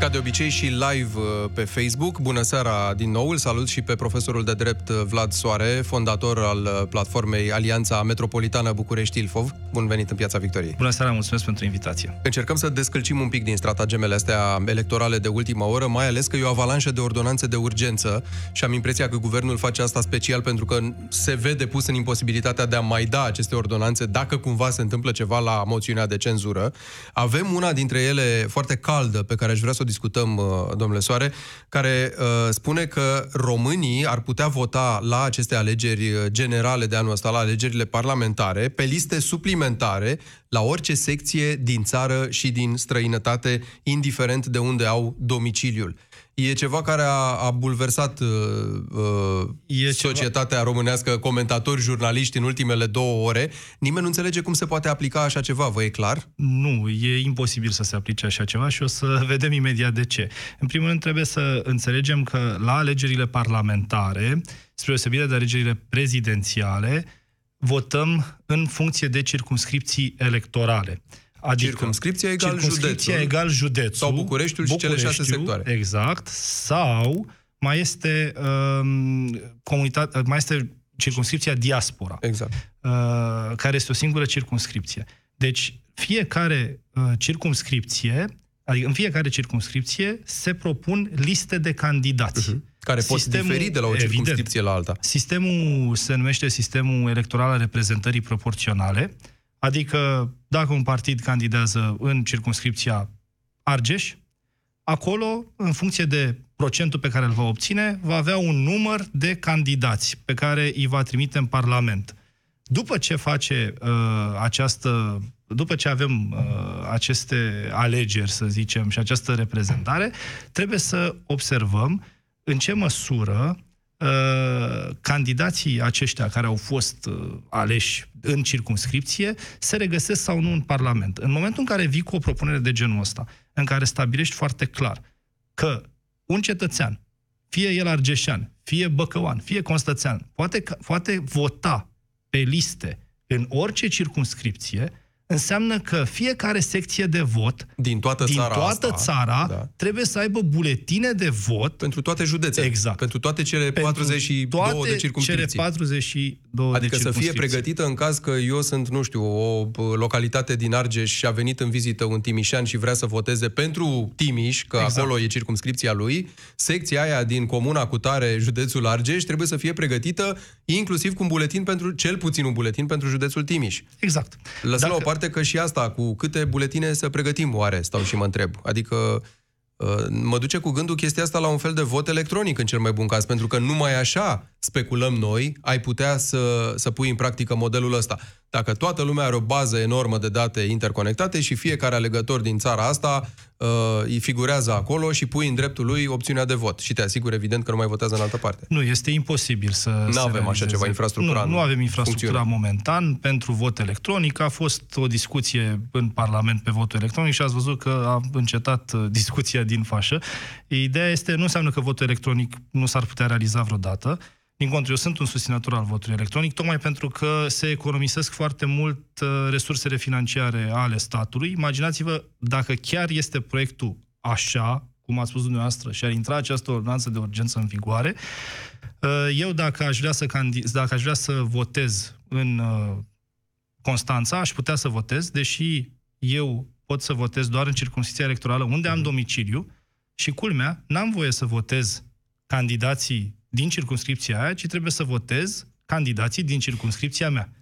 Ca de obicei și live uh, pe Facebook. Bună seara din nou, îl salut și pe profesorul de drept uh, Vlad Soare, fondator al uh, platformei Alianța Metropolitană București-Ilfov. Bun venit în Piața Victoriei. Bună seara, mulțumesc pentru invitație. Încercăm să descălcim un pic din stratagemele astea electorale de ultima oră, mai ales că e o avalanșă de ordonanțe de urgență și am impresia că guvernul face asta special pentru că se vede pus în imposibilitatea de a mai da aceste ordonanțe dacă cumva se întâmplă ceva la moțiunea de cenzură. Avem una dintre ele foarte caldă pe care aș vrea să o discutăm, uh, domnule Soare, care uh, spune că românii ar putea vota la aceste alegeri uh, generale de anul ăsta, la alegerile parlamentare, pe liste suplimentare, la orice secție din țară și din străinătate, indiferent de unde au domiciliul. E ceva care a, a bulversat uh, uh, e societatea ceva... românească, comentatori, jurnaliști în ultimele două ore. Nimeni nu înțelege cum se poate aplica așa ceva, vă e clar? Nu, e imposibil să se aplice așa ceva și o să vedem imediat de ce. În primul rând trebuie să înțelegem că la alegerile parlamentare, spre deosebire de alegerile prezidențiale, votăm în funcție de circumscripții electorale. Adică circumscripția egal circumscripția județul. egal județul. Sau Bucureștiul și cele șase sectoare. Exact. Sau mai este um, comunitate, mai este circumscripția diaspora. Exact. Uh, care este o singură circumscripție. Deci, fiecare uh, circumscripție, adică în fiecare circumscripție se propun liste de candidați. Uh-huh. Care pot sistemul, diferi de la o circumscripție la alta. Sistemul se numește sistemul electoral al reprezentării proporționale. Uh, Adică, dacă un partid candidează în circunscripția Argeș, acolo, în funcție de procentul pe care îl va obține, va avea un număr de candidați pe care îi va trimite în Parlament. După ce face uh, această după ce avem uh, aceste alegeri, să zicem, și această reprezentare, trebuie să observăm în ce măsură Uh, candidații aceștia care au fost uh, aleși în circunscripție se regăsesc sau nu în Parlament. În momentul în care vii cu o propunere de genul ăsta, în care stabilești foarte clar că un cetățean, fie el argeșan, fie băcăuan, fie constățean, poate, poate vota pe liste în orice circunscripție, înseamnă că fiecare secție de vot din toată din țara, toată asta, țara da. trebuie să aibă buletine de vot pentru toate județele. Exact. Pentru toate cele pentru 42 toate de circunscripții. Cele 42 adică de să fie pregătită în caz că eu sunt, nu știu, o localitate din Argeș și a venit în vizită un timișan și vrea să voteze pentru Timiș, că exact. acolo e circumscripția lui, secția aia din comuna cu tare, județul Argeș, trebuie să fie pregătită inclusiv cu un buletin pentru, cel puțin un buletin pentru județul Timiș. Exact. Lăsăm Dacă... la o parte parte că și asta, cu câte buletine să pregătim oare, stau și mă întreb. Adică uh, mă duce cu gândul chestia asta la un fel de vot electronic în cel mai bun caz, pentru că numai așa speculăm noi, ai putea să, să pui în practică modelul ăsta. Dacă toată lumea are o bază enormă de date interconectate și fiecare alegător din țara asta uh, îi figurează acolo și pui în dreptul lui opțiunea de vot și te asigur evident că nu mai votează în altă parte. Nu, este imposibil să Nu avem așa ceva infrastructură. Nu, nu avem infrastructura momentan pentru vot electronic. A fost o discuție în Parlament pe votul electronic și ați văzut că a încetat uh, discuția din fașă. Ideea este, nu înseamnă că votul electronic nu s-ar putea realiza vreodată, din contră, eu sunt un susținător al votului electronic, tocmai pentru că se economisesc foarte mult uh, resursele financiare ale statului. Imaginați-vă dacă chiar este proiectul așa, cum ați spus dumneavoastră, și ar intra această ordonanță de urgență în vigoare, uh, eu dacă aș vrea să, candid- dacă aș vrea să votez în uh, Constanța, aș putea să votez, deși eu pot să votez doar în circunscripția electorală unde am mhm. domiciliu și culmea, n-am voie să votez candidații din circunscripția aia, ci trebuie să votez candidații din circunscripția mea.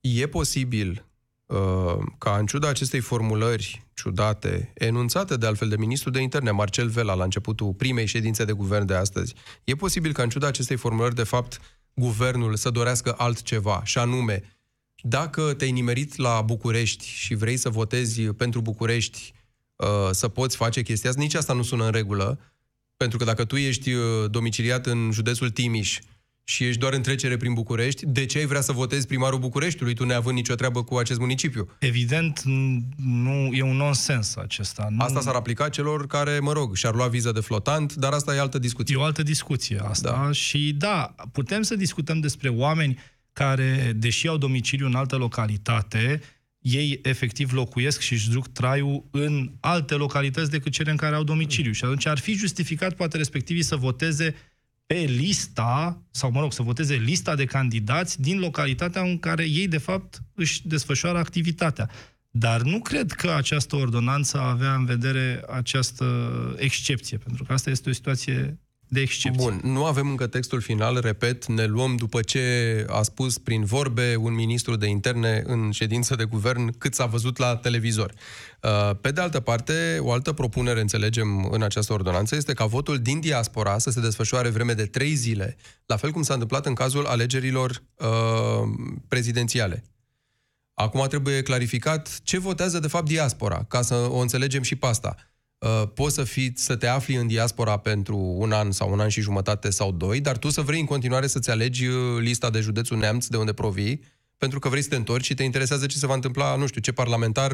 E posibil uh, ca în ciuda acestei formulări ciudate, enunțate de altfel de ministrul de interne, Marcel Vela, la începutul primei ședințe de guvern de astăzi, e posibil ca în ciuda acestei formulări, de fapt, guvernul să dorească altceva, și anume, dacă te-ai nimerit la București și vrei să votezi pentru București, uh, să poți face chestia asta, nici asta nu sună în regulă, pentru că dacă tu ești uh, domiciliat în județul Timiș și ești doar în trecere prin București, de ce ai vrea să votezi primarul Bucureștiului, tu neavând nicio treabă cu acest municipiu? Evident, nu e un nonsens acesta. Nu... Asta s-ar aplica celor care, mă rog, și-ar lua viză de flotant, dar asta e altă discuție. E o altă discuție asta da. și da, putem să discutăm despre oameni care, deși au domiciliu în altă localitate, ei efectiv locuiesc și își duc traiul în alte localități decât cele în care au domiciliu. Și atunci ar fi justificat poate respectivii să voteze pe lista, sau mă rog, să voteze lista de candidați din localitatea în care ei, de fapt, își desfășoară activitatea. Dar nu cred că această ordonanță avea în vedere această excepție, pentru că asta este o situație de excepție. Bun, nu avem încă textul final, repet, ne luăm după ce a spus prin vorbe un ministru de interne în ședință de guvern cât s-a văzut la televizor. Uh, pe de altă parte, o altă propunere, înțelegem, în această ordonanță este ca votul din diaspora să se desfășoare vreme de trei zile, la fel cum s-a întâmplat în cazul alegerilor uh, prezidențiale. Acum trebuie clarificat ce votează de fapt diaspora, ca să o înțelegem și pe asta. Uh, poți să, fii, să te afli în diaspora pentru un an sau un an și jumătate sau doi, dar tu să vrei în continuare să-ți alegi uh, lista de județul Neamț de unde provii, pentru că vrei să te întorci și te interesează ce se va întâmpla, nu știu, ce parlamentar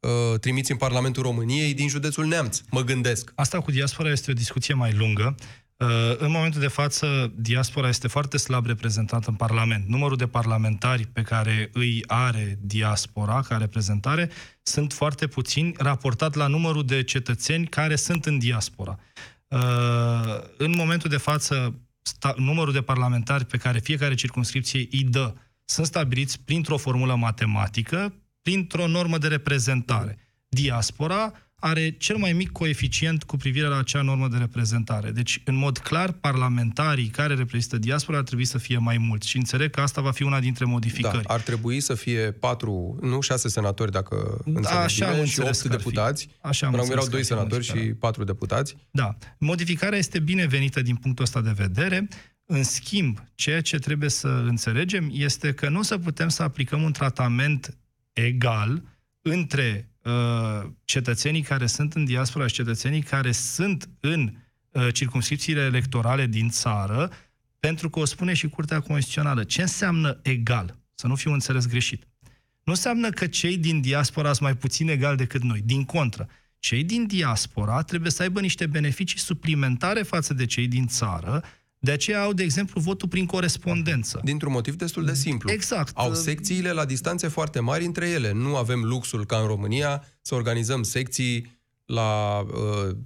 uh, trimiți în Parlamentul României din județul Neamț, mă gândesc. Asta cu diaspora este o discuție mai lungă. Uh, în momentul de față, diaspora este foarte slab reprezentată în Parlament. Numărul de parlamentari pe care îi are diaspora ca reprezentare sunt foarte puțini raportat la numărul de cetățeni care sunt în diaspora. Uh, în momentul de față, numărul de parlamentari pe care fiecare circunscripție îi dă sunt stabiliți printr-o formulă matematică, printr-o normă de reprezentare. Diaspora are cel mai mic coeficient cu privire la acea normă de reprezentare. Deci, în mod clar, parlamentarii care reprezintă diaspora ar trebui să fie mai mulți. Și înțeleg că asta va fi una dintre modificări. Da, ar trebui să fie patru, nu șase senatori, dacă înțeleg Așa bine, și opt deputați. Așa am erau doi senatori și patru deputați. Da. Modificarea este binevenită din punctul ăsta de vedere. În schimb, ceea ce trebuie să înțelegem este că nu o să putem să aplicăm un tratament egal între uh, cetățenii care sunt în diaspora și cetățenii care sunt în uh, circunscripțiile electorale din țară, pentru că o spune și Curtea Constituțională. Ce înseamnă egal? Să nu fiu înțeles greșit. Nu înseamnă că cei din diaspora sunt mai puțin egali decât noi. Din contră, cei din diaspora trebuie să aibă niște beneficii suplimentare față de cei din țară, de aceea au, de exemplu, votul prin corespondență. Dintr-un motiv destul de simplu. Exact. Au secțiile la distanțe foarte mari între ele. Nu avem luxul ca în România să organizăm secții la uh,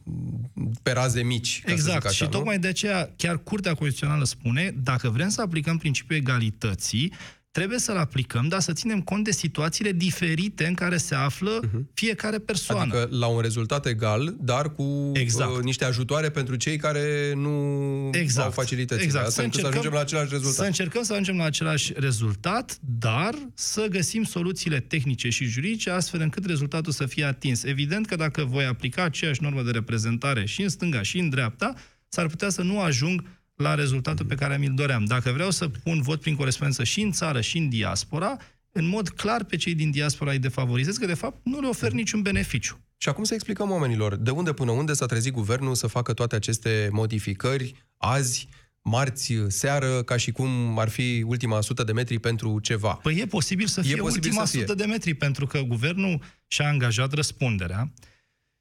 pe raze mici. Ca exact. Să așa, și tocmai de aceea chiar Curtea Constituțională spune, dacă vrem să aplicăm principiul egalității, trebuie să-l aplicăm, dar să ținem cont de situațiile diferite în care se află uh-huh. fiecare persoană. Adică la un rezultat egal, dar cu exact. uh, niște ajutoare pentru cei care nu exact. au facilități. Exact. Să, încercăm, să ajungem la același rezultat. Să încercăm să ajungem la același rezultat, dar să găsim soluțiile tehnice și juridice astfel încât rezultatul să fie atins. Evident că dacă voi aplica aceeași normă de reprezentare și în stânga și în dreapta, s-ar putea să nu ajung la rezultatul pe care mi-l doream. Dacă vreau să pun vot prin corespondență și în țară și în diaspora, în mod clar pe cei din diaspora îi defavorizez, că de fapt nu le ofer niciun beneficiu. Și acum să explicăm oamenilor de unde până unde s-a trezit guvernul să facă toate aceste modificări azi, marți, seară, ca și cum ar fi ultima sută de metri pentru ceva. Păi e posibil să fie e posibil ultima să fie. sută de metri, pentru că guvernul și-a angajat răspunderea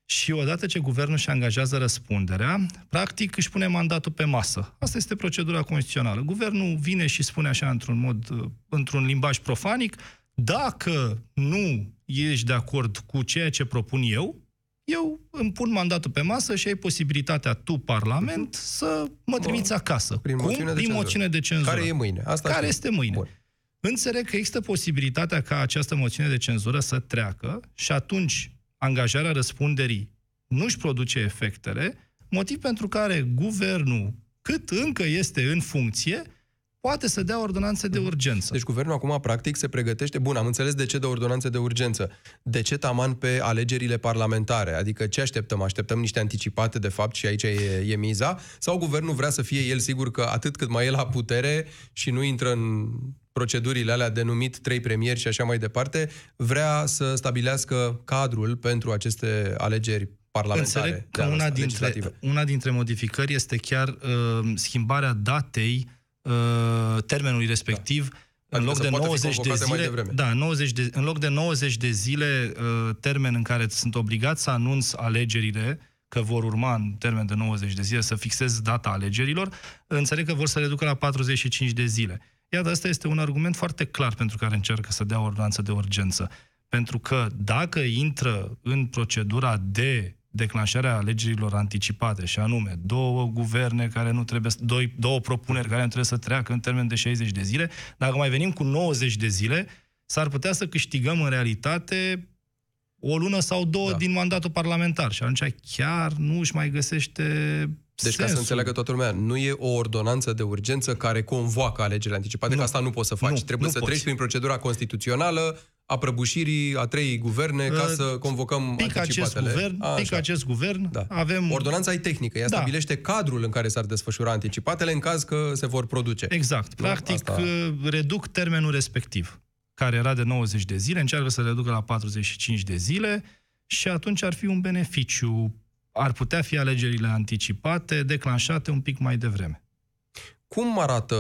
și odată ce guvernul și angajează răspunderea, practic își pune mandatul pe masă. Asta este procedura constituțională. Guvernul vine și spune așa într-un mod, într-un limbaj profanic, dacă nu ești de acord cu ceea ce propun eu, eu îmi pun mandatul pe masă și ai posibilitatea tu, Parlament, să mă trimiți acasă. Prin moțiune, De, Prin moțiune de cenzură. Care e mâine? Asta Care este mâine. Bun. Înțeleg că există posibilitatea ca această moțiune de cenzură să treacă și atunci angajarea răspunderii nu-și produce efectele, motiv pentru care guvernul, cât încă este în funcție, poate să dea ordonanțe de urgență. Deci guvernul acum, practic, se pregătește... Bun, am înțeles de ce de ordonanțe de urgență. De ce taman pe alegerile parlamentare? Adică ce așteptăm? Așteptăm niște anticipate, de fapt, și aici e, e miza? Sau guvernul vrea să fie el sigur că atât cât mai e la putere și nu intră în procedurile alea denumit trei premieri și așa mai departe, vrea să stabilească cadrul pentru aceste alegeri parlamentare. Înțeleg că una dintre, una dintre modificări este chiar uh, schimbarea datei uh, termenului respectiv da. În loc, de 90 de zile, da, 90 de, în loc de 90 de zile, uh, termen în care sunt obligat să anunț alegerile, că vor urma în termen de 90 de zile, să fixez data alegerilor, înțeleg că vor să reducă la 45 de zile. Iată, asta este un argument foarte clar pentru care încearcă să dea ordonanță de urgență. Pentru că dacă intră în procedura de declanșarea alegerilor anticipate, și anume două guverne care nu trebuie, doi, două propuneri care nu trebuie să treacă în termen de 60 de zile, dacă mai venim cu 90 de zile, s-ar putea să câștigăm în realitate o lună sau două da. din mandatul parlamentar. Și atunci chiar nu își mai găsește deci, sensul. ca să înțeleagă toată lumea, nu e o ordonanță de urgență care convoacă alegerile anticipate, nu. că asta nu poți să faci. Nu, Trebuie nu să poți. treci prin procedura constituțională a prăbușirii a trei guverne ca uh, să convocăm pic acest guvern, a, pic acest guvern, da. avem... Ordonanța e tehnică, ea da. stabilește cadrul în care s-ar desfășura anticipatele în caz că se vor produce. Exact. Practic, Asta... Uh, reduc termenul respectiv care era de 90 de zile, încearcă să reducă la 45 de zile și atunci ar fi un beneficiu. Ar putea fi alegerile anticipate, declanșate un pic mai devreme. Cum arată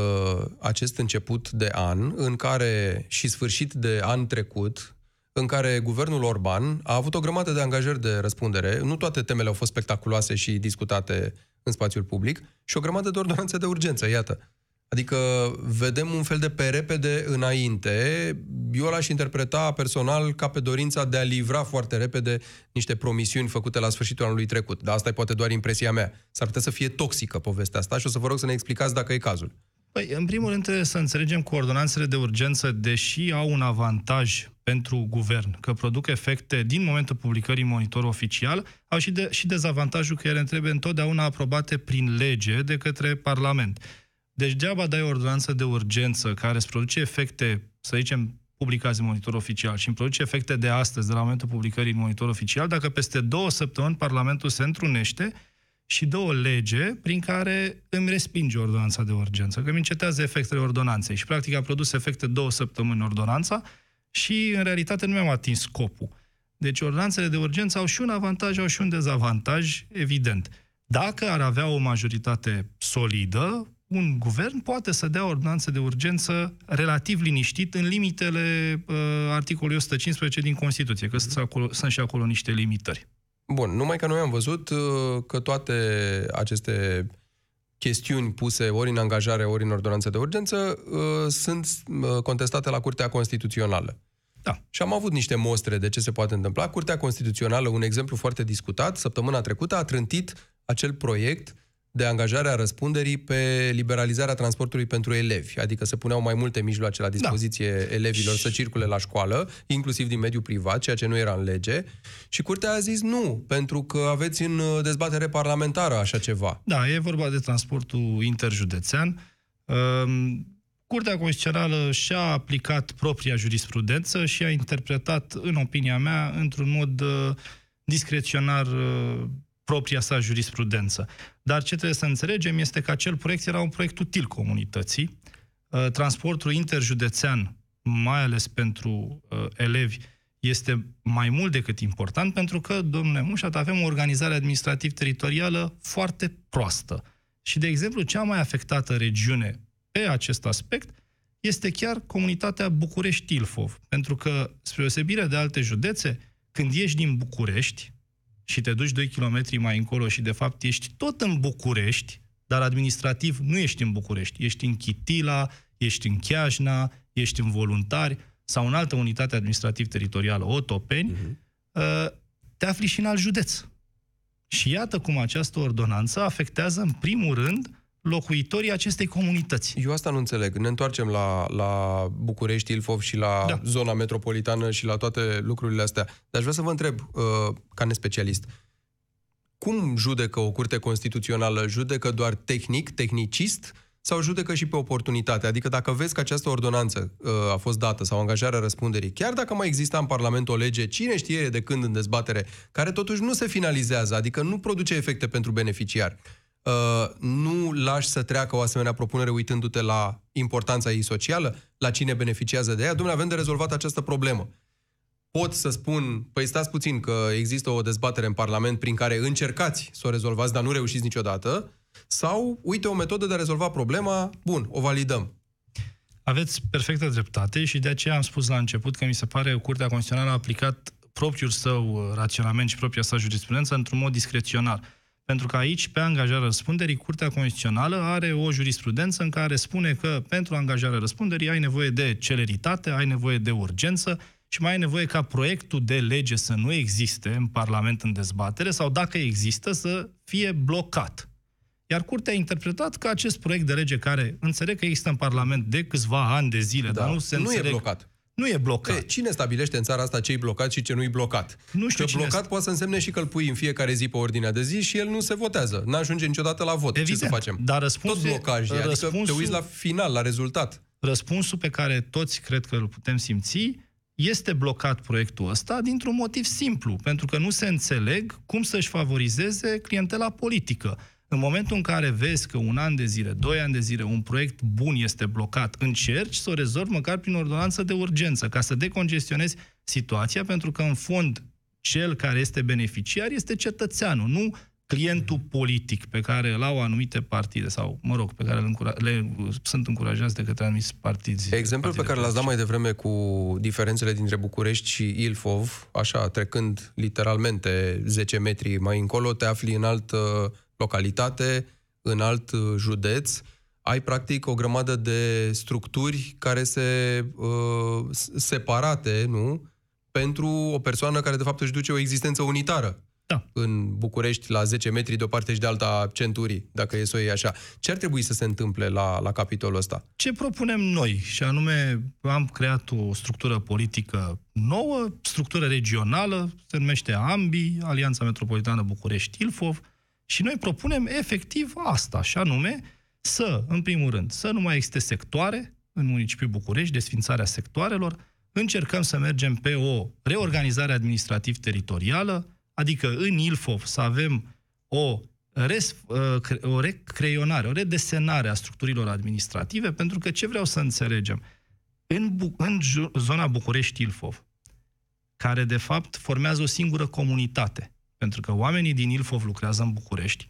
acest început de an, în care și sfârșit de an trecut, în care guvernul Orban a avut o grămadă de angajări de răspundere, nu toate temele au fost spectaculoase și discutate în spațiul public, și o grămadă de ordonanțe de urgență, iată. Adică vedem un fel de pe repede înainte. Eu l-aș interpreta personal ca pe dorința de a livra foarte repede niște promisiuni făcute la sfârșitul anului trecut. Dar asta e poate doar impresia mea. S-ar putea să fie toxică povestea asta și o să vă rog să ne explicați dacă e cazul. Păi, în primul rând trebuie să înțelegem că ordonanțele de urgență, deși au un avantaj pentru guvern, că produc efecte din momentul publicării monitor oficial, au și, de, și dezavantajul că ele trebuie întotdeauna aprobate prin lege de către Parlament. Deci deaba dai o ordonanță de urgență care îți produce efecte, să zicem, publicați în monitor oficial și îmi produce efecte de astăzi, de la momentul publicării în monitor oficial, dacă peste două săptămâni Parlamentul se întrunește și dă o lege prin care îmi respinge ordonanța de urgență, că îmi încetează efectele ordonanței și practic a produs efecte două săptămâni ordonanța și în realitate nu mi-am atins scopul. Deci ordonanțele de urgență au și un avantaj, au și un dezavantaj, evident. Dacă ar avea o majoritate solidă, un guvern poate să dea ordonanță de urgență relativ liniștit în limitele uh, articolului 115 din Constituție, că sunt, acolo, sunt și acolo niște limitări. Bun, numai că noi am văzut uh, că toate aceste chestiuni puse ori în angajare, ori în ordonanță de urgență uh, sunt uh, contestate la Curtea Constituțională. Da. Și am avut niște mostre de ce se poate întâmpla. Curtea Constituțională, un exemplu foarte discutat, săptămâna trecută a trântit acel proiect de angajare a răspunderii pe liberalizarea transportului pentru elevi, adică se puneau mai multe mijloace la dispoziție da. elevilor să circule la școală, inclusiv din mediul privat, ceea ce nu era în lege, și curtea a zis nu, pentru că aveți în dezbatere parlamentară așa ceva. Da, e vorba de transportul interjudețean. Ehm, curtea Constituțională și-a aplicat propria jurisprudență și a interpretat, în opinia mea, într-un mod uh, discreționar uh, propria sa jurisprudență. Dar ce trebuie să înțelegem este că acel proiect era un proiect util comunității. Uh, transportul interjudețean, mai ales pentru uh, elevi, este mai mult decât important pentru că, domnule Mușat, avem o organizare administrativ-teritorială foarte proastă. Și, de exemplu, cea mai afectată regiune pe acest aspect este chiar comunitatea București-Ilfov. Pentru că, spre osebire de alte județe, când ieși din București, și te duci 2 km mai încolo și de fapt ești tot în București, dar administrativ nu ești în București, ești în Chitila, ești în Chiajna, ești în Voluntari sau în altă unitate administrativ-teritorială, Otopeni, uh-huh. te afli și în alt județ. Și iată cum această ordonanță afectează în primul rând locuitorii acestei comunități. Eu asta nu înțeleg. Ne întoarcem la, la București, Ilfov și la da. zona metropolitană și la toate lucrurile astea. Dar aș vrea să vă întreb, uh, ca nespecialist, cum judecă o curte constituțională? Judecă doar tehnic, tehnicist, sau judecă și pe oportunitate? Adică dacă vezi că această ordonanță uh, a fost dată sau angajarea răspunderii, chiar dacă mai exista în Parlament o lege, cine știe de când în dezbatere, care totuși nu se finalizează, adică nu produce efecte pentru beneficiar, Uh, nu lași să treacă o asemenea propunere uitându-te la importanța ei socială, la cine beneficiază de ea. Domnule, avem de rezolvat această problemă. Pot să spun, păi stați puțin, că există o dezbatere în Parlament prin care încercați să o rezolvați, dar nu reușiți niciodată, sau, uite, o metodă de a rezolva problema, bun, o validăm. Aveți perfectă dreptate și de aceea am spus la început că mi se pare că Curtea Constituțională a aplicat propriul său raționament și propria sa jurisprudență într-un mod discreționar. Pentru că aici, pe angajarea răspunderii, Curtea Constituțională are o jurisprudență în care spune că pentru angajarea răspunderii ai nevoie de celeritate, ai nevoie de urgență și mai e nevoie ca proiectul de lege să nu existe în Parlament în dezbatere sau dacă există să fie blocat. Iar Curtea a interpretat că acest proiect de lege care înțeleg că există în Parlament de câțiva ani de zile, da. dar nu se nu înțeleg... e blocat. Nu e blocat. E, cine stabilește în țara asta ce e blocat și ce nu e blocat? Nu știu că cine blocat este. poate să însemne și că îl pui în fiecare zi pe ordinea de zi și el nu se votează. N-ajunge niciodată la vot. Evident, ce să facem? dar răspunsul Tot e- blocaj. e, Adică te răspunsul- uiți la final, la rezultat. Răspunsul pe care toți cred că îl putem simți este blocat proiectul ăsta dintr-un motiv simplu, pentru că nu se înțeleg cum să-și favorizeze clientela politică. În momentul în care vezi că un an de zile, doi ani de zile, un proiect bun este blocat, încerci să o rezolvi măcar prin ordonanță de urgență, ca să decongestionezi situația, pentru că, în fond, cel care este beneficiar este cetățeanul, nu clientul politic pe care îl au anumite partide sau, mă rog, pe care le, încura- le sunt încurajați de către anumiți partide. Exemplul pe care l-ați dat mai devreme cu diferențele dintre București și Ilfov, așa, trecând literalmente 10 metri mai încolo, te afli în altă localitate, în alt uh, județ, ai practic o grămadă de structuri care se uh, s- separate, nu? Pentru o persoană care de fapt își duce o existență unitară. Da. În București, la 10 metri de o parte și de alta a centurii, dacă e să o iei așa. Ce ar trebui să se întâmple la, la capitolul ăsta? Ce propunem noi? Și anume, am creat o structură politică nouă, structură regională, se numește AMBI, Alianța Metropolitană București-Ilfov, și noi propunem efectiv asta, și anume să, în primul rând, să nu mai existe sectoare în municipiul București, desfințarea sectoarelor, încercăm să mergem pe o reorganizare administrativ-teritorială, adică în Ilfov să avem o, res, uh, cre- o recreionare, o redesenare a structurilor administrative, pentru că ce vreau să înțelegem? În, Bu- în ju- zona București-Ilfov, care de fapt formează o singură comunitate, pentru că oamenii din Ilfov lucrează în București,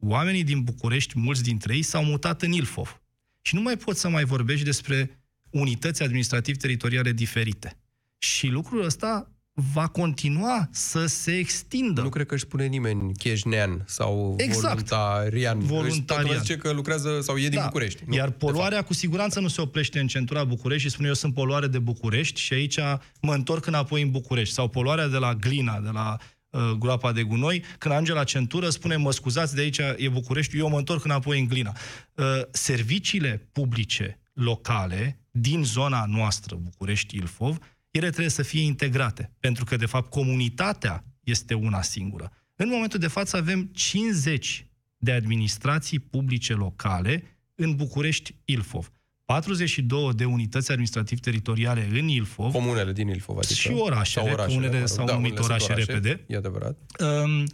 oamenii din București, mulți dintre ei, s-au mutat în Ilfov. Și nu mai poți să mai vorbești despre unități administrativ-teritoriale diferite. Și lucrul ăsta va continua să se extindă. Nu cred că își spune nimeni cheșnean sau Exact. voluntarian. Voluntarian. Toată lumea zice că lucrează sau e din București. Nu, Iar de poluarea cu siguranță nu se oprește în centura București și spune eu sunt poluare de București și aici mă întorc înapoi în București. Sau poluarea de la Glina, de la uh, groapa de gunoi, când ajunge la centură spune mă scuzați, de aici e București, eu mă întorc înapoi în Glina. Uh, serviciile publice locale din zona noastră, București-Ilfov, ele trebuie să fie integrate, pentru că, de fapt, comunitatea este una singură. În momentul de față avem 50 de administrații publice locale în București-Ilfov. 42 de unități administrativ-teritoriale în Ilfov, Comunele din Ilfov, adică. Și orașele, că unele s-au numit unele sunt orașe repede. E adevărat. Um,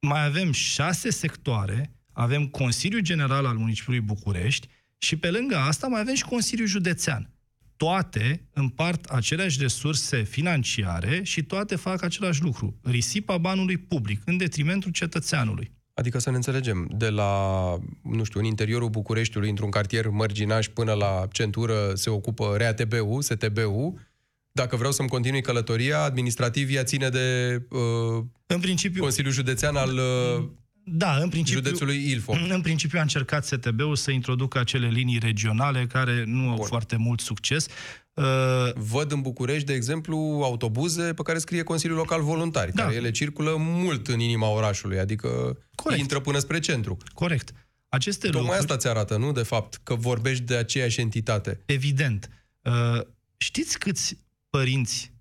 mai avem șase sectoare, avem Consiliul General al Municipiului București și pe lângă asta mai avem și Consiliul Județean. Toate împart aceleași resurse financiare și toate fac același lucru. Risipa banului public, în detrimentul cetățeanului. Adică să ne înțelegem, de la, nu știu, în interiorul Bucureștiului, într-un cartier mărginaș până la centură se ocupă RATB-ul, STB-ul. Dacă vreau să-mi continui călătoria, administrativ ea ține de uh, În principiu, Consiliul Județean al uh, da, în principiu, județului Ilfov. În principiu a încercat STB-ul să introducă acele linii regionale care nu au Bun. foarte mult succes. Uh, Văd în București, de exemplu, autobuze pe care scrie Consiliul Local Voluntari, Da. care ele circulă mult în inima orașului, adică Corect. intră până spre centru. corect. Aceste Tocmai lucruri, asta ți arată, nu? De fapt, că vorbești de aceeași entitate. evident. Uh, știți câți părinți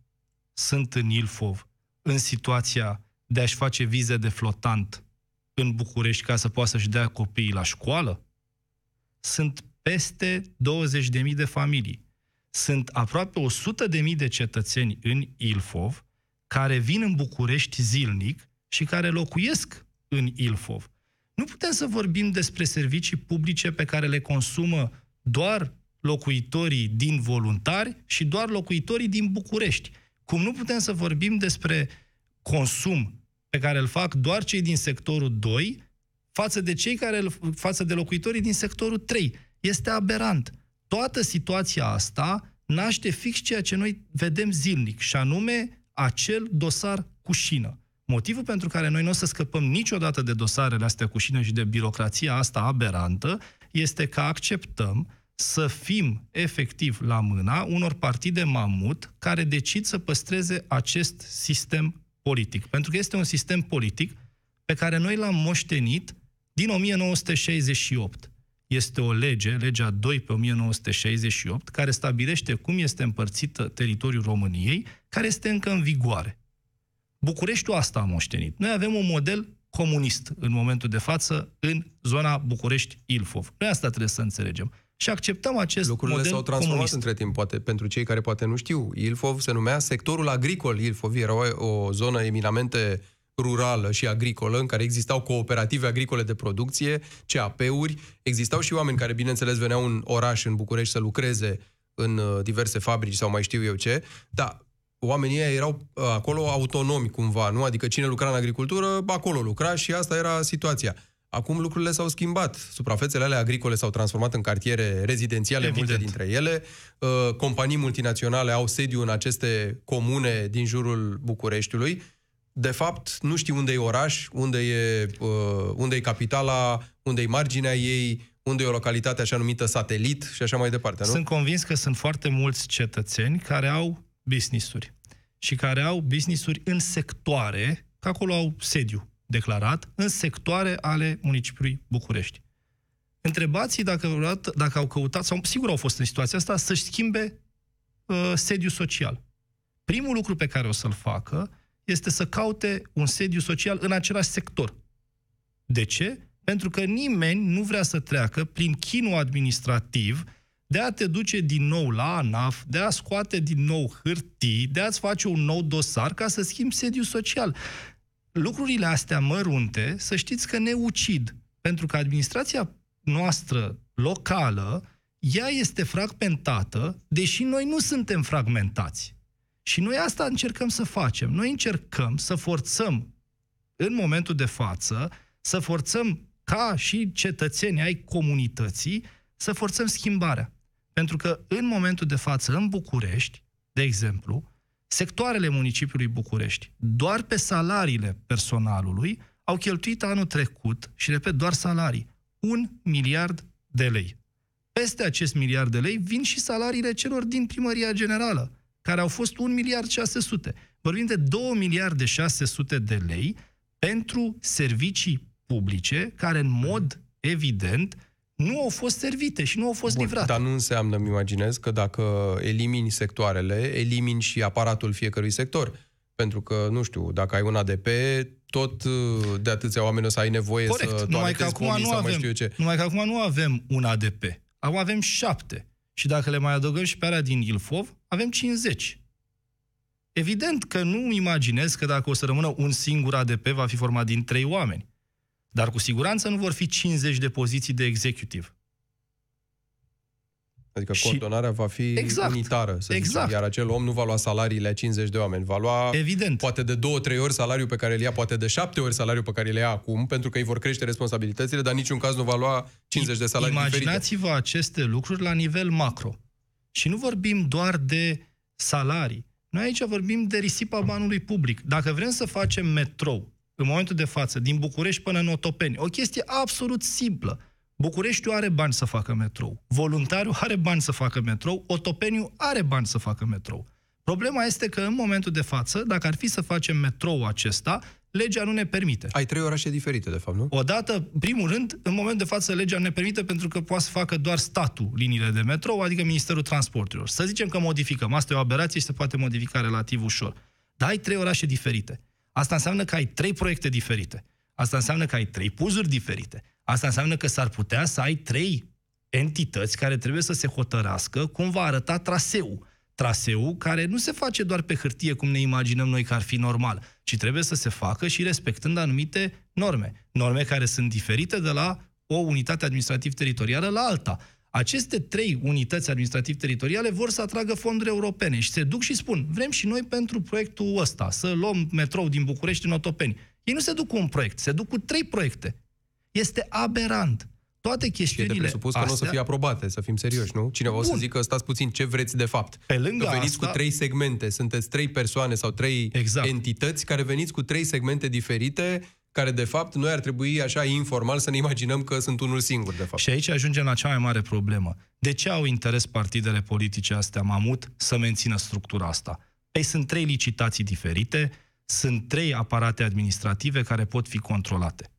sunt în Ilfov în situația de a-și face vize de flotant în București ca să poată să-și dea copiii la școală? Sunt peste 20.000 de familii. Sunt aproape 100.000 de cetățeni în Ilfov care vin în București zilnic și care locuiesc în Ilfov. Nu putem să vorbim despre servicii publice pe care le consumă doar locuitorii din voluntari și doar locuitorii din București. Cum nu putem să vorbim despre consum pe care îl fac doar cei din sectorul 2 față de cei care îl- față de locuitorii din sectorul 3. Este aberant. Toată situația asta naște fix ceea ce noi vedem zilnic, și anume acel dosar cu șină. Motivul pentru care noi nu o să scăpăm niciodată de dosarele astea cu șină și de birocrația asta aberantă este că acceptăm să fim efectiv la mâna unor partide mamut care decid să păstreze acest sistem politic. Pentru că este un sistem politic pe care noi l-am moștenit din 1968. Este o lege, legea 2 pe 1968, care stabilește cum este împărțită teritoriul României, care este încă în vigoare. Bucureștiul asta a moștenit. Noi avem un model comunist în momentul de față în zona București-Ilfov. Noi asta trebuie să înțelegem. Și acceptăm acest Lucrurile model s-au transformat comunist. între timp, poate pentru cei care poate nu știu. Ilfov se numea sectorul agricol Ilfov. Era o, o zonă eminamente rurală și agricolă, în care existau cooperative agricole de producție, CAP-uri, existau și oameni care, bineînțeles, veneau în oraș, în București, să lucreze în uh, diverse fabrici sau mai știu eu ce, dar oamenii ăia erau uh, acolo autonomi cumva, nu? Adică cine lucra în agricultură, acolo lucra și asta era situația. Acum lucrurile s-au schimbat. Suprafețele alea agricole s-au transformat în cartiere rezidențiale, Evident. multe dintre ele. Uh, Companii multinaționale au sediu în aceste comune din jurul Bucureștiului. De fapt, nu știi unde e oraș, unde e, uh, unde e capitala, unde e marginea ei, unde e o localitate așa numită satelit și așa mai departe, nu? Sunt convins că sunt foarte mulți cetățeni care au business-uri și care au business-uri în sectoare, că acolo au sediu declarat, în sectoare ale municipiului București. Întrebați dacă, vreodată- dacă au căutat, sau sigur au fost în situația asta, să-și schimbe uh, sediu social. Primul lucru pe care o să-l facă este să caute un sediu social în același sector. De ce? Pentru că nimeni nu vrea să treacă prin chinul administrativ de a te duce din nou la ANAF, de a scoate din nou hârtii, de a-ți face un nou dosar ca să schimbi sediu social. Lucrurile astea mărunte, să știți că ne ucid. Pentru că administrația noastră locală, ea este fragmentată, deși noi nu suntem fragmentați. Și noi asta încercăm să facem. Noi încercăm să forțăm, în momentul de față, să forțăm ca și cetățeni ai comunității, să forțăm schimbarea. Pentru că în momentul de față, în București, de exemplu, sectoarele municipiului București, doar pe salariile personalului, au cheltuit anul trecut, și repet, doar salarii, un miliard de lei. Peste acest miliard de lei vin și salariile celor din primăria generală, care au fost 1 miliard 600. Vorbim de 2 miliarde 600 de lei pentru servicii publice care în mod evident nu au fost servite și nu au fost Bun, livrate. dar nu înseamnă, îmi imaginez, că dacă elimini sectoarele, elimini și aparatul fiecărui sector. Pentru că, nu știu, dacă ai un ADP, tot uh, de atâția oameni o să ai nevoie Corect, să numai că toaletezi acum pomii nu sau mai avem, știu eu ce. numai că acum nu avem un ADP. Acum avem șapte. Și dacă le mai adăugăm și pe alea din Ilfov, avem 50. Evident că nu imaginez că dacă o să rămână un singur ADP, va fi format din trei oameni. Dar cu siguranță nu vor fi 50 de poziții de executiv. Adică Și- coordonarea va fi Exact. unitară, să Exact. zicem, iar acel om nu va lua salariile a 50 de oameni, va lua Evident. poate de două, trei ori salariul pe care îl ia, poate de șapte ori salariul pe care îl ia acum, pentru că îi vor crește responsabilitățile, dar în niciun caz nu va lua 50 de salarii diferite. Imaginați-vă aceste lucruri la nivel macro. Și nu vorbim doar de salarii. Noi aici vorbim de risipa banului public. Dacă vrem să facem metrou, în momentul de față, din București până în Otopeni, o chestie absolut simplă. Bucureștiul are bani să facă metrou. Voluntariul are bani să facă metrou. Otopeniul are bani să facă metrou. Problema este că în momentul de față, dacă ar fi să facem metrou acesta, legea nu ne permite. Ai trei orașe diferite, de fapt, nu? Odată, primul rând, în moment de față, legea ne permite pentru că poate să facă doar statul liniile de metrou, adică Ministerul Transporturilor. Să zicem că modificăm. Asta e o aberație și se poate modifica relativ ușor. Dar ai trei orașe diferite. Asta înseamnă că ai trei proiecte diferite. Asta înseamnă că ai trei puzuri diferite. Asta înseamnă că s-ar putea să ai trei entități care trebuie să se hotărască cum va arăta traseul. Traseul care nu se face doar pe hârtie cum ne imaginăm noi că ar fi normal, ci trebuie să se facă și respectând anumite norme. Norme care sunt diferite de la o unitate administrativ-teritorială la alta. Aceste trei unități administrativ-teritoriale vor să atragă fonduri europene și se duc și spun, vrem și noi pentru proiectul ăsta, să luăm metrou din București în Otopeni. Ei nu se duc cu un proiect, se duc cu trei proiecte. Este aberant. Toate Și e de chestiunile presupus că nu o să astea- fie aprobate, să fim serioși, nu? Cineva o să Bun. zică, stați puțin, ce vreți de fapt? Pe lângă că veniți asta- cu trei segmente, sunteți trei persoane sau trei Exact. entități care veniți cu trei segmente diferite care de fapt noi ar trebui așa informal să ne imaginăm că sunt unul singur, de fapt. Și aici ajungem la cea mai mare problemă. De ce au interes partidele politice astea, mamut, să mențină structura asta? Păi sunt trei licitații diferite, sunt trei aparate administrative care pot fi controlate.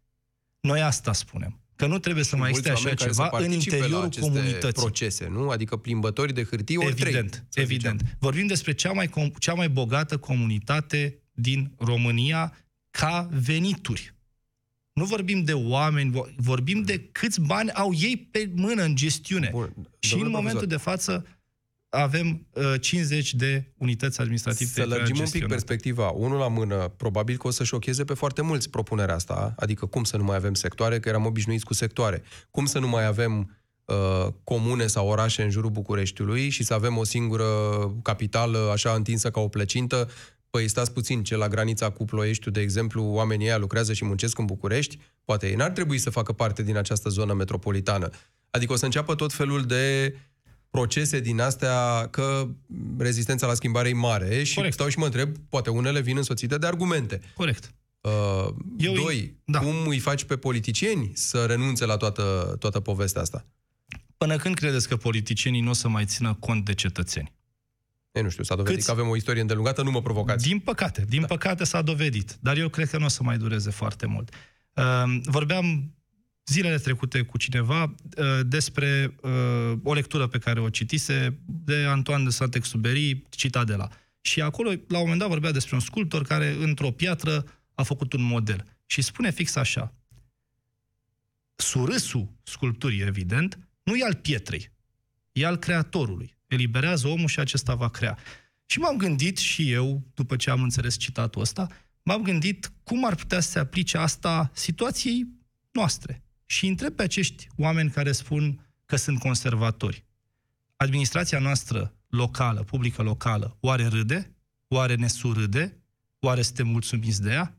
Noi asta spunem. Că nu trebuie să mai existe așa ceva în interiorul comunității. procese, nu? Adică plimbători de hârtie ori Evident, trei, evident. Zicem. Vorbim despre cea mai, cea mai bogată comunitate din România ca venituri. Nu vorbim de oameni, vorbim de câți bani au ei pe mână în gestiune. Bun. Și în momentul profesor. de față avem uh, 50 de unități administrative. Să lărgim un pic perspectiva. Unul la mână, probabil că o să șocheze pe foarte mulți propunerea asta, adică cum să nu mai avem sectoare, că eram obișnuiți cu sectoare. Cum să nu mai avem uh, comune sau orașe în jurul Bucureștiului și să avem o singură capitală așa întinsă ca o plăcintă păi stați puțin, ce la granița cu Ploieștiul, de exemplu, oamenii ăia lucrează și muncesc în București, poate ei n-ar trebui să facă parte din această zonă metropolitană. Adică o să înceapă tot felul de procese din astea că rezistența la schimbare e mare și Corect. stau și mă întreb, poate unele vin însoțite de argumente. Corect. Uh, Eu doi, da. cum îi faci pe politicieni să renunțe la toată, toată povestea asta? Până când credeți că politicienii nu o să mai țină cont de cetățeni? E, nu știu, s-a dovedit Câți? că avem o istorie îndelungată, nu mă provocați. Din păcate, din da. păcate s-a dovedit. Dar eu cred că nu o să mai dureze foarte mult. Uh, vorbeam zilele trecute cu cineva uh, despre uh, o lectură pe care o citise de Antoine de Saint-Exupéry, Citadela. Și acolo, la un moment dat, vorbea despre un sculptor care, într-o piatră, a făcut un model. Și spune fix așa. Surâsul sculpturii, evident, nu e al pietrei, e al creatorului eliberează omul și acesta va crea. Și m-am gândit și eu, după ce am înțeles citatul ăsta, m-am gândit cum ar putea să se aplice asta situației noastre. Și întreb pe acești oameni care spun că sunt conservatori. Administrația noastră locală, publică locală, oare râde? Oare ne surâde? Oare suntem mulțumiți de ea?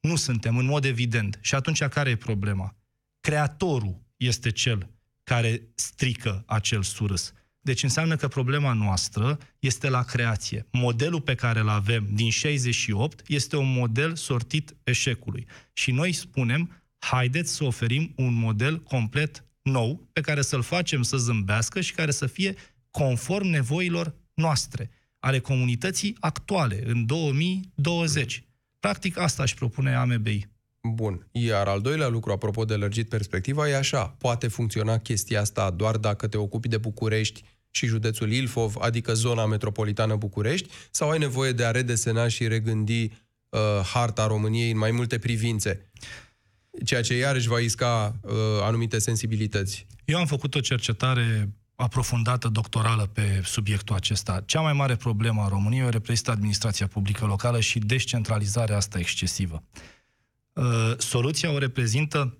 Nu suntem, în mod evident. Și atunci care e problema? Creatorul este cel care strică acel surâs. Deci înseamnă că problema noastră este la creație. Modelul pe care îl avem din 68 este un model sortit eșecului. Și noi spunem, haideți să oferim un model complet nou, pe care să-l facem să zâmbească și care să fie conform nevoilor noastre, ale comunității actuale, în 2020. Practic asta își propune AMBI. Bun. Iar al doilea lucru, apropo de lărgit perspectiva, e așa. Poate funcționa chestia asta doar dacă te ocupi de București și județul Ilfov, adică zona metropolitană București, sau ai nevoie de a redesena și regândi uh, harta României în mai multe privințe? Ceea ce iarăși va isca uh, anumite sensibilități. Eu am făcut o cercetare aprofundată doctorală pe subiectul acesta. Cea mai mare problemă a României o reprezintă administrația publică locală și descentralizarea asta excesivă. Uh, soluția o reprezintă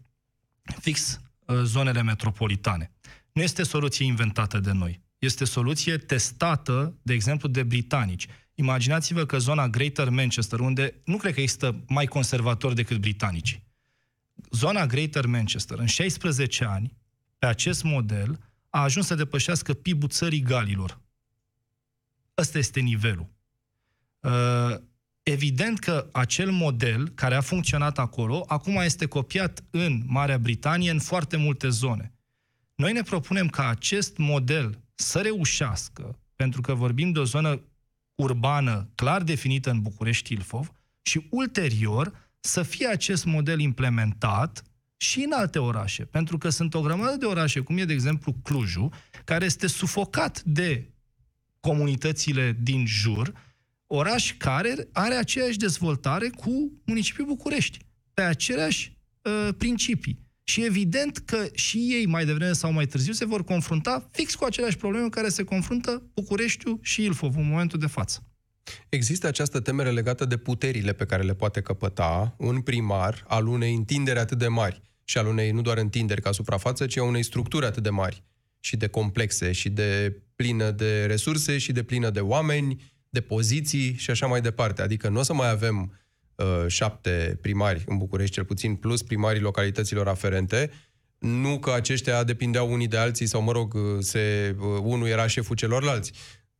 fix uh, zonele metropolitane. Nu este soluție inventată de noi. Este soluție testată, de exemplu, de britanici. Imaginați-vă că zona Greater Manchester, unde nu cred că există mai conservatori decât britanicii. Zona Greater Manchester, în 16 ani, pe acest model, a ajuns să depășească PIB-ul țării Galilor. Ăsta este nivelul. Uh, Evident că acel model care a funcționat acolo, acum este copiat în Marea Britanie, în foarte multe zone. Noi ne propunem ca acest model să reușească, pentru că vorbim de o zonă urbană clar definită în București-Ilfov, și ulterior să fie acest model implementat și în alte orașe. Pentru că sunt o grămadă de orașe, cum e, de exemplu, Clujul, care este sufocat de comunitățile din jur, oraș care are aceeași dezvoltare cu municipiul București, pe aceleași uh, principii. Și evident că și ei, mai devreme sau mai târziu, se vor confrunta fix cu aceleași probleme cu care se confruntă Bucureștiul și Ilfov în momentul de față. Există această temere legată de puterile pe care le poate căpăta un primar al unei întinderi atât de mari și al unei nu doar întinderi ca suprafață, ci a unei structuri atât de mari și de complexe și de plină de resurse și de plină de oameni de poziții și așa mai departe. Adică nu o să mai avem uh, șapte primari în București, cel puțin, plus primarii localităților aferente, nu că aceștia depindeau unii de alții sau, mă rog, se, uh, unul era șeful celorlalți.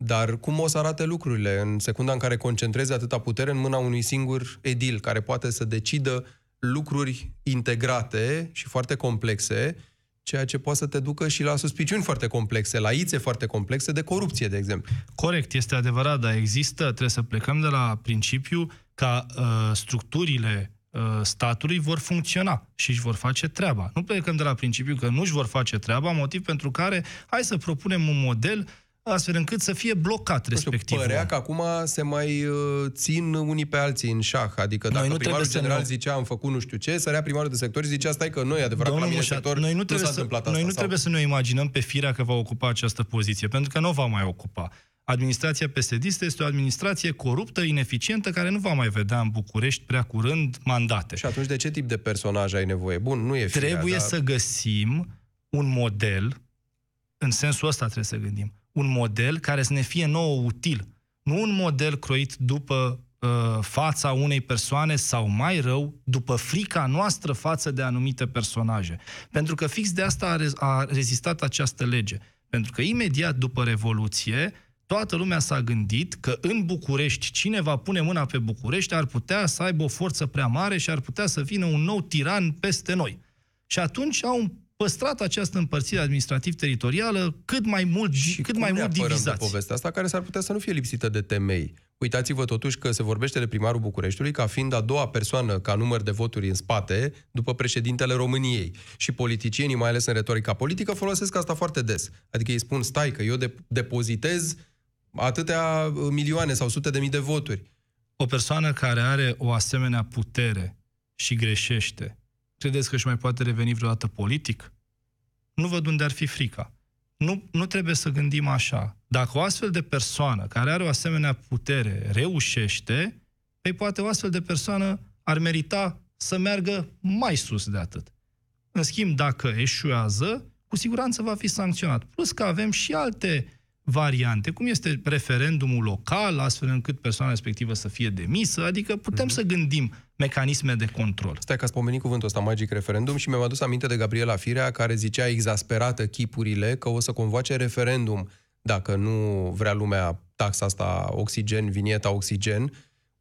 Dar cum o să arate lucrurile în secunda în care concentrezi atâta putere în mâna unui singur edil, care poate să decidă lucruri integrate și foarte complexe, ceea ce poate să te ducă și la suspiciuni foarte complexe, la ițe foarte complexe de corupție, de exemplu. Corect, este adevărat, dar există, trebuie să plecăm de la principiu ca uh, structurile uh, statului vor funcționa și își vor face treaba. Nu plecăm de la principiu că nu își vor face treaba, motiv pentru care hai să propunem un model astfel încât să fie blocat respectiv. Părea că acum se mai uh, țin unii pe alții în șah, adică dacă noi nu primarul general ne... zicea am făcut nu știu ce, sărea primarul de sector și zicea stai că noi, adevărat, Domnul la mine sector noi nu, trebuie nu s-a să, întâmplat Noi asta, nu sau... trebuie să ne imaginăm pe firea că va ocupa această poziție, pentru că nu va mai ocupa. Administrația psd este o administrație coruptă, ineficientă, care nu va mai vedea în București prea curând mandate. Și atunci de ce tip de personaj ai nevoie? Bun, nu e firea, Trebuie dar... să găsim un model, în sensul ăsta trebuie să gândim, un model care să ne fie nouă util. Nu un model croit după uh, fața unei persoane sau mai rău, după frica noastră față de anumite personaje. Pentru că fix de asta a, re- a rezistat această lege. Pentru că imediat după Revoluție, toată lumea s-a gândit că în București, cine va pune mâna pe București ar putea să aibă o forță prea mare și ar putea să vină un nou tiran peste noi. Și atunci au păstrat această împărțire administrativ-teritorială cât mai mult, și cât mai mult divizați. De povestea asta care s-ar putea să nu fie lipsită de temei. Uitați-vă totuși că se vorbește de primarul Bucureștiului ca fiind a doua persoană ca număr de voturi în spate după președintele României. Și politicienii, mai ales în retorica politică, folosesc asta foarte des. Adică ei spun, stai că eu de- depozitez atâtea uh, milioane sau sute de mii de voturi. O persoană care are o asemenea putere și greșește, credeți că își mai poate reveni vreodată politic? Nu văd unde ar fi frica. Nu, nu trebuie să gândim așa. Dacă o astfel de persoană care are o asemenea putere reușește, păi poate o astfel de persoană ar merita să meargă mai sus de atât. În schimb, dacă eșuează, cu siguranță va fi sancționat. Plus că avem și alte variante, cum este referendumul local, astfel încât persoana respectivă să fie demisă, adică putem mm-hmm. să gândim mecanisme de control. Stai că ați pomenit cuvântul ăsta, magic referendum, și mi-am adus aminte de Gabriela Firea, care zicea exasperată chipurile că o să convoace referendum dacă nu vrea lumea taxa asta oxigen, vinieta oxigen,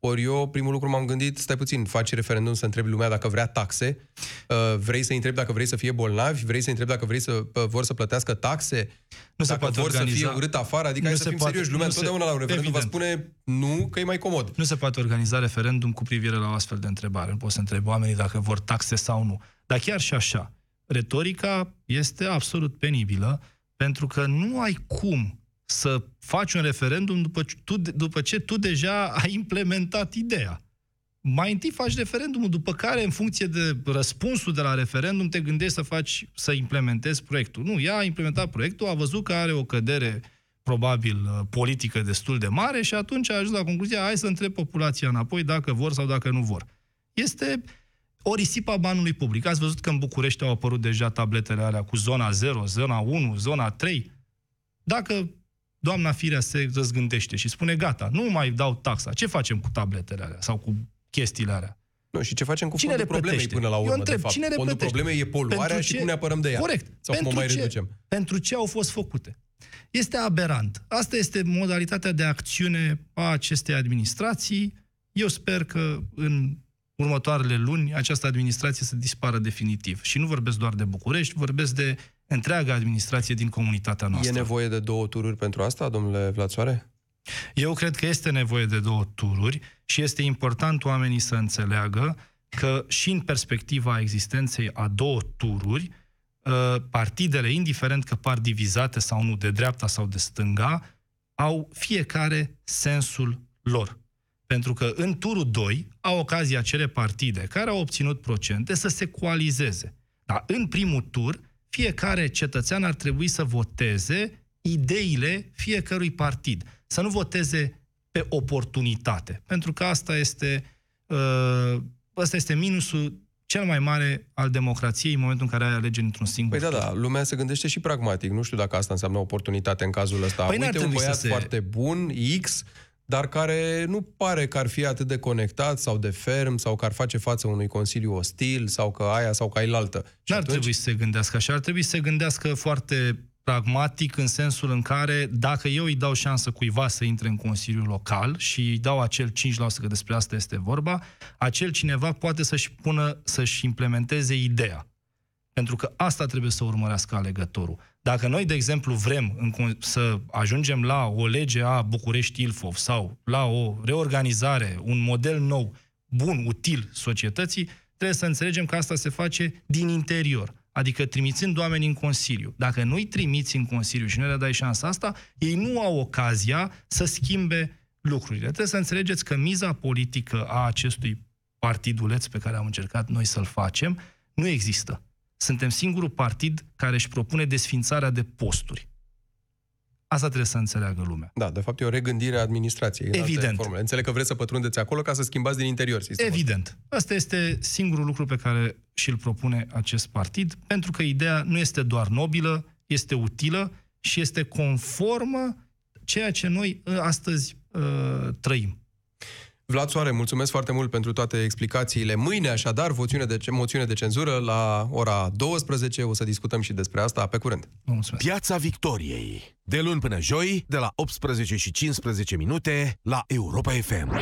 ori eu, primul lucru m-am gândit, stai puțin, faci referendum să întrebi lumea dacă vrea taxe, uh, vrei să întrebi dacă vrei să fie bolnavi, vrei să întrebi dacă vrei să uh, vor să plătească taxe, nu dacă se poate vor organiza... să fie urât afară, adică nu hai să fim poate... serioși, lumea nu întotdeauna se... la un referendum Evident. va spune nu, că e mai comod. Nu se poate organiza referendum cu privire la o astfel de întrebare. Nu poți să întrebi oamenii dacă vor taxe sau nu. Dar chiar și așa, retorica este absolut penibilă, pentru că nu ai cum să faci un referendum după, tu, după ce tu deja ai implementat ideea. Mai întâi faci referendumul, după care, în funcție de răspunsul de la referendum, te gândești să faci, să implementezi proiectul. Nu, ea a implementat proiectul, a văzut că are o cădere probabil uh, politică destul de mare și atunci a ajuns la concluzia, hai să întreb populația înapoi dacă vor sau dacă nu vor. Este o risipă a banului public. Ați văzut că în București au apărut deja tabletele alea cu zona 0, zona 1, zona 3. Dacă doamna Firea se răzgândește și spune, gata, nu mai dau taxa. Ce facem cu tabletele alea sau cu chestiile alea? Nu, și ce facem cu cine fondul problemei până la urmă, Eu întreb, de fapt? Cine fondul problemei e poluarea Pentru și ce... cum ne apărăm de ea. Corect. Sau Pentru cum o mai ce... reducem. Pentru ce au fost făcute? Este aberant. Asta este modalitatea de acțiune a acestei administrații. Eu sper că în următoarele luni această administrație să dispară definitiv. Și nu vorbesc doar de București, vorbesc de întreaga administrație din comunitatea noastră. E nevoie de două tururi pentru asta, domnule Vlațoare? Eu cred că este nevoie de două tururi și este important oamenii să înțeleagă că și în perspectiva existenței a două tururi, ă, partidele, indiferent că par divizate sau nu, de dreapta sau de stânga, au fiecare sensul lor. Pentru că în turul 2 au ocazia cele partide care au obținut procente să se coalizeze. Dar în primul tur, fiecare cetățean ar trebui să voteze ideile fiecărui partid. Să nu voteze pe oportunitate. Pentru că asta este, uh, asta este minusul cel mai mare al democrației în momentul în care ai alegeri într-un singur Păi da, da, lumea se gândește și pragmatic. Nu știu dacă asta înseamnă oportunitate în cazul ăsta. Păi Uite, un băiat se... foarte bun, X, dar care nu pare că ar fi atât de conectat sau de ferm sau că ar face față unui consiliu ostil sau că aia sau că ailaltă. Nu ar atunci... trebui să se gândească așa, ar trebui să se gândească foarte pragmatic în sensul în care dacă eu îi dau șansă cuiva să intre în Consiliul Local și îi dau acel 5%, că despre asta este vorba, acel cineva poate să-și pună, să-și implementeze ideea. Pentru că asta trebuie să urmărească alegătorul. Dacă noi, de exemplu, vrem în, să ajungem la o lege a București-Ilfov sau la o reorganizare, un model nou, bun, util societății, trebuie să înțelegem că asta se face din interior. Adică trimițând oameni în Consiliu. Dacă nu-i trimiți în Consiliu și nu le dai șansa asta, ei nu au ocazia să schimbe lucrurile. Trebuie să înțelegeți că miza politică a acestui partiduleț pe care am încercat noi să-l facem nu există. Suntem singurul partid care își propune desfințarea de posturi. Asta trebuie să înțeleagă lumea. Da, de fapt e o regândire a administrației. Evident. Formule. Înțeleg că vreți să pătrundeți acolo ca să schimbați din interior sistemul. Evident. Asta este singurul lucru pe care și-l propune acest partid, pentru că ideea nu este doar nobilă, este utilă și este conformă ceea ce noi ă, astăzi uh, trăim. Vlad Soare, mulțumesc foarte mult pentru toate explicațiile. Mâine, așadar, moțiune de, moțiune de cenzură la ora 12. O să discutăm și despre asta. Pe curând! Mulțumesc! Piața Victoriei. De luni până joi, de la 18 și 15 minute, la Europa FM.